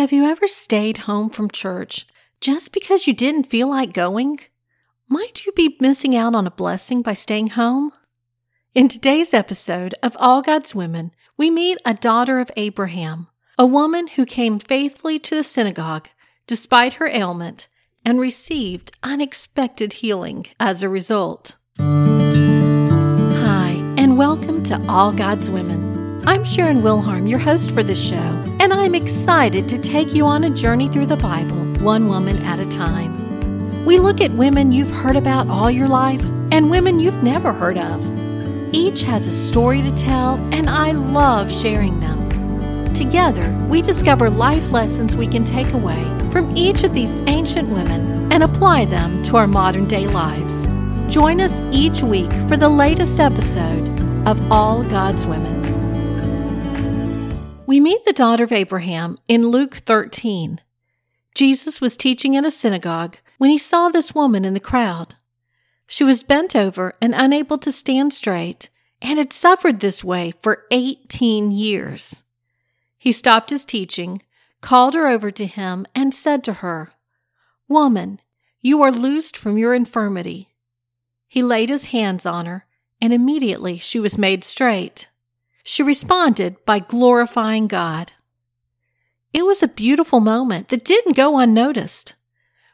Have you ever stayed home from church just because you didn't feel like going? Might you be missing out on a blessing by staying home? In today's episode of All God's Women, we meet a daughter of Abraham, a woman who came faithfully to the synagogue despite her ailment and received unexpected healing as a result. Hi, and welcome to All God's Women. I'm Sharon Wilharm, your host for this show, and I'm excited to take you on a journey through the Bible, one woman at a time. We look at women you've heard about all your life and women you've never heard of. Each has a story to tell, and I love sharing them. Together, we discover life lessons we can take away from each of these ancient women and apply them to our modern day lives. Join us each week for the latest episode of All God's Women. We meet the daughter of Abraham in Luke 13. Jesus was teaching in a synagogue when he saw this woman in the crowd. She was bent over and unable to stand straight and had suffered this way for 18 years. He stopped his teaching, called her over to him, and said to her, Woman, you are loosed from your infirmity. He laid his hands on her, and immediately she was made straight. She responded by glorifying God. It was a beautiful moment that didn't go unnoticed.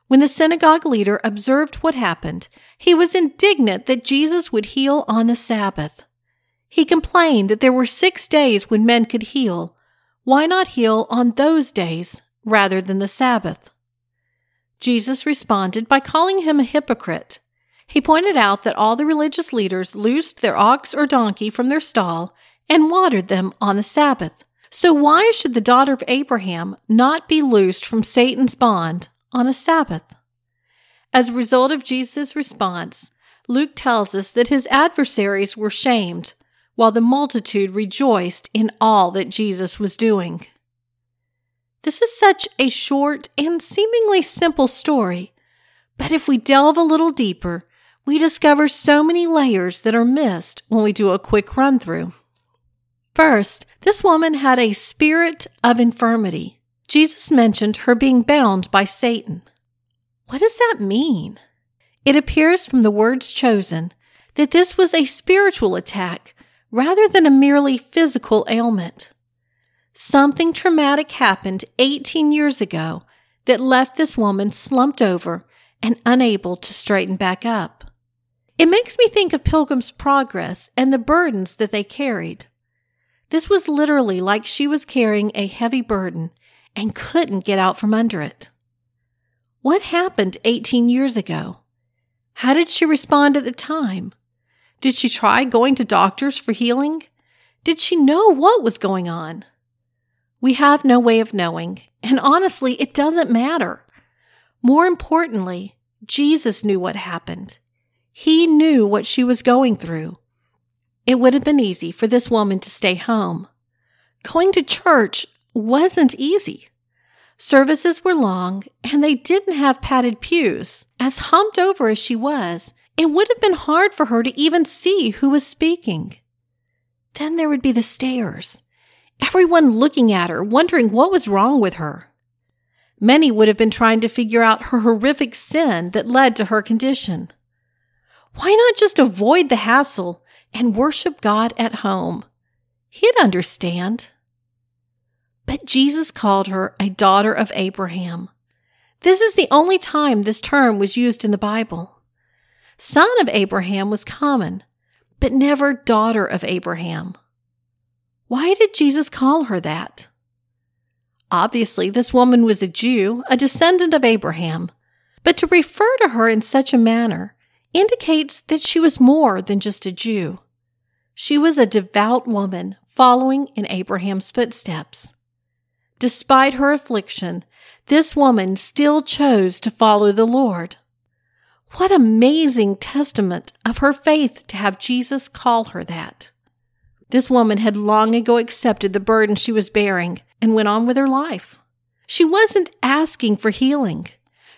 When the synagogue leader observed what happened, he was indignant that Jesus would heal on the Sabbath. He complained that there were six days when men could heal. Why not heal on those days rather than the Sabbath? Jesus responded by calling him a hypocrite. He pointed out that all the religious leaders loosed their ox or donkey from their stall and watered them on the Sabbath. So why should the daughter of Abraham not be loosed from Satan's bond on a Sabbath? As a result of Jesus' response, Luke tells us that his adversaries were shamed, while the multitude rejoiced in all that Jesus was doing. This is such a short and seemingly simple story, but if we delve a little deeper, we discover so many layers that are missed when we do a quick run through. First, this woman had a spirit of infirmity. Jesus mentioned her being bound by Satan. What does that mean? It appears from the words chosen that this was a spiritual attack rather than a merely physical ailment. Something traumatic happened 18 years ago that left this woman slumped over and unable to straighten back up. It makes me think of Pilgrim's Progress and the burdens that they carried. This was literally like she was carrying a heavy burden and couldn't get out from under it. What happened 18 years ago? How did she respond at the time? Did she try going to doctors for healing? Did she know what was going on? We have no way of knowing, and honestly, it doesn't matter. More importantly, Jesus knew what happened. He knew what she was going through. It would have been easy for this woman to stay home. Going to church wasn't easy. Services were long, and they didn't have padded pews. As humped over as she was, it would have been hard for her to even see who was speaking. Then there would be the stares. Everyone looking at her, wondering what was wrong with her. Many would have been trying to figure out her horrific sin that led to her condition. Why not just avoid the hassle and worship God at home. He'd understand. But Jesus called her a daughter of Abraham. This is the only time this term was used in the Bible. Son of Abraham was common, but never daughter of Abraham. Why did Jesus call her that? Obviously, this woman was a Jew, a descendant of Abraham, but to refer to her in such a manner indicates that she was more than just a Jew. She was a devout woman following in Abraham's footsteps. Despite her affliction, this woman still chose to follow the Lord. What amazing testament of her faith to have Jesus call her that. This woman had long ago accepted the burden she was bearing and went on with her life. She wasn't asking for healing.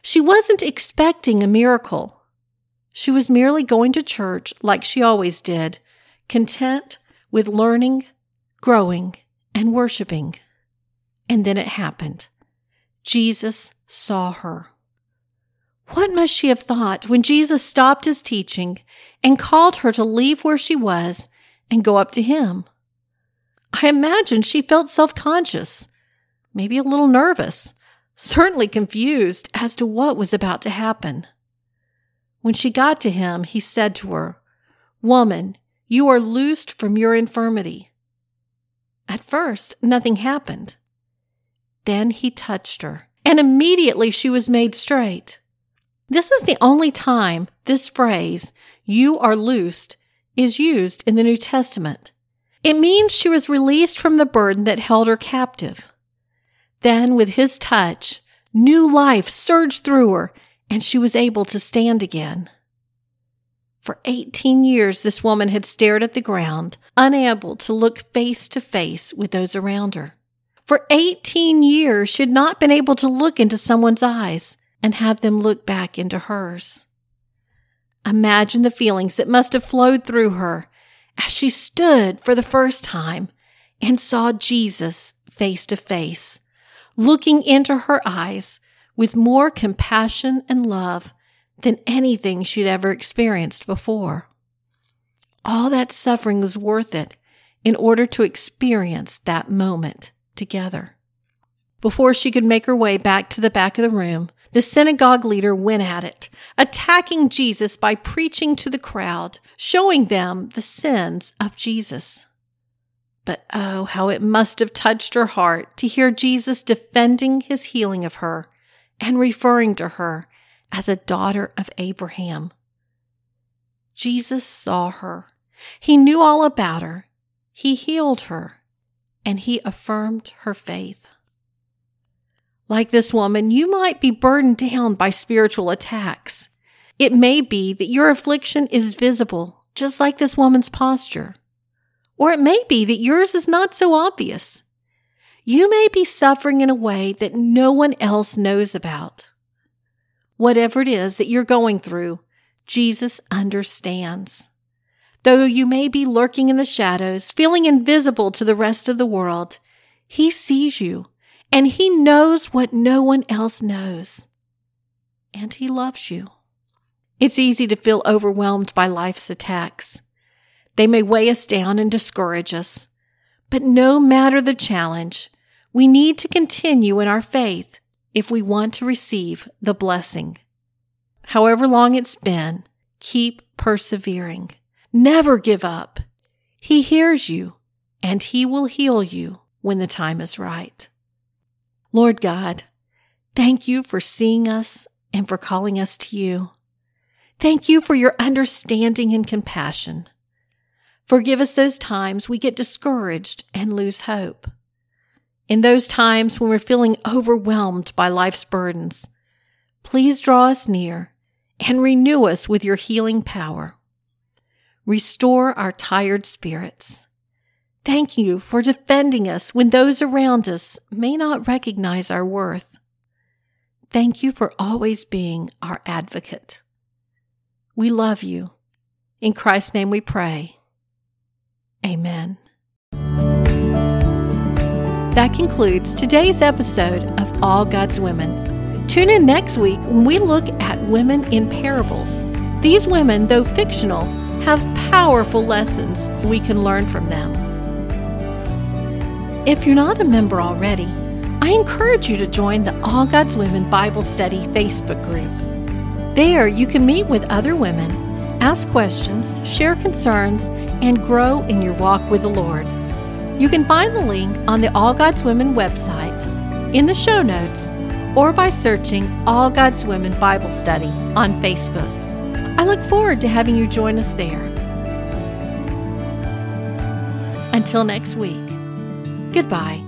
She wasn't expecting a miracle. She was merely going to church like she always did content with learning, growing, and worshiping. And then it happened. Jesus saw her. What must she have thought when Jesus stopped his teaching and called her to leave where she was and go up to him? I imagine she felt self conscious, maybe a little nervous, certainly confused as to what was about to happen. When she got to him, he said to her, Woman, you are loosed from your infirmity. At first, nothing happened. Then he touched her, and immediately she was made straight. This is the only time this phrase, you are loosed, is used in the New Testament. It means she was released from the burden that held her captive. Then, with his touch, new life surged through her and she was able to stand again. For 18 years, this woman had stared at the ground, unable to look face to face with those around her. For 18 years, she had not been able to look into someone's eyes and have them look back into hers. Imagine the feelings that must have flowed through her as she stood for the first time and saw Jesus face to face, looking into her eyes with more compassion and love than anything she'd ever experienced before. All that suffering was worth it in order to experience that moment together. Before she could make her way back to the back of the room, the synagogue leader went at it, attacking Jesus by preaching to the crowd, showing them the sins of Jesus. But oh, how it must have touched her heart to hear Jesus defending his healing of her and referring to her as a daughter of Abraham. Jesus saw her. He knew all about her. He healed her and he affirmed her faith. Like this woman, you might be burdened down by spiritual attacks. It may be that your affliction is visible, just like this woman's posture. Or it may be that yours is not so obvious. You may be suffering in a way that no one else knows about. Whatever it is that you're going through, Jesus understands. Though you may be lurking in the shadows, feeling invisible to the rest of the world, He sees you and He knows what no one else knows. And He loves you. It's easy to feel overwhelmed by life's attacks. They may weigh us down and discourage us. But no matter the challenge, we need to continue in our faith if we want to receive the blessing. However long it's been, keep persevering. Never give up. He hears you and he will heal you when the time is right. Lord God, thank you for seeing us and for calling us to you. Thank you for your understanding and compassion. Forgive us those times we get discouraged and lose hope in those times when we're feeling overwhelmed by life's burdens, please draw us near and renew us with your healing power. Restore our tired spirits. Thank you for defending us when those around us may not recognize our worth. Thank you for always being our advocate. We love you. In Christ's name we pray. Amen. That concludes today's episode of All God's Women. Tune in next week when we look at women in parables. These women, though fictional, have powerful lessons we can learn from them. If you're not a member already, I encourage you to join the All God's Women Bible Study Facebook group. There, you can meet with other women, ask questions, share concerns, and grow in your walk with the Lord. You can find the link on the All God's Women website, in the show notes, or by searching All God's Women Bible Study on Facebook. I look forward to having you join us there. Until next week, goodbye.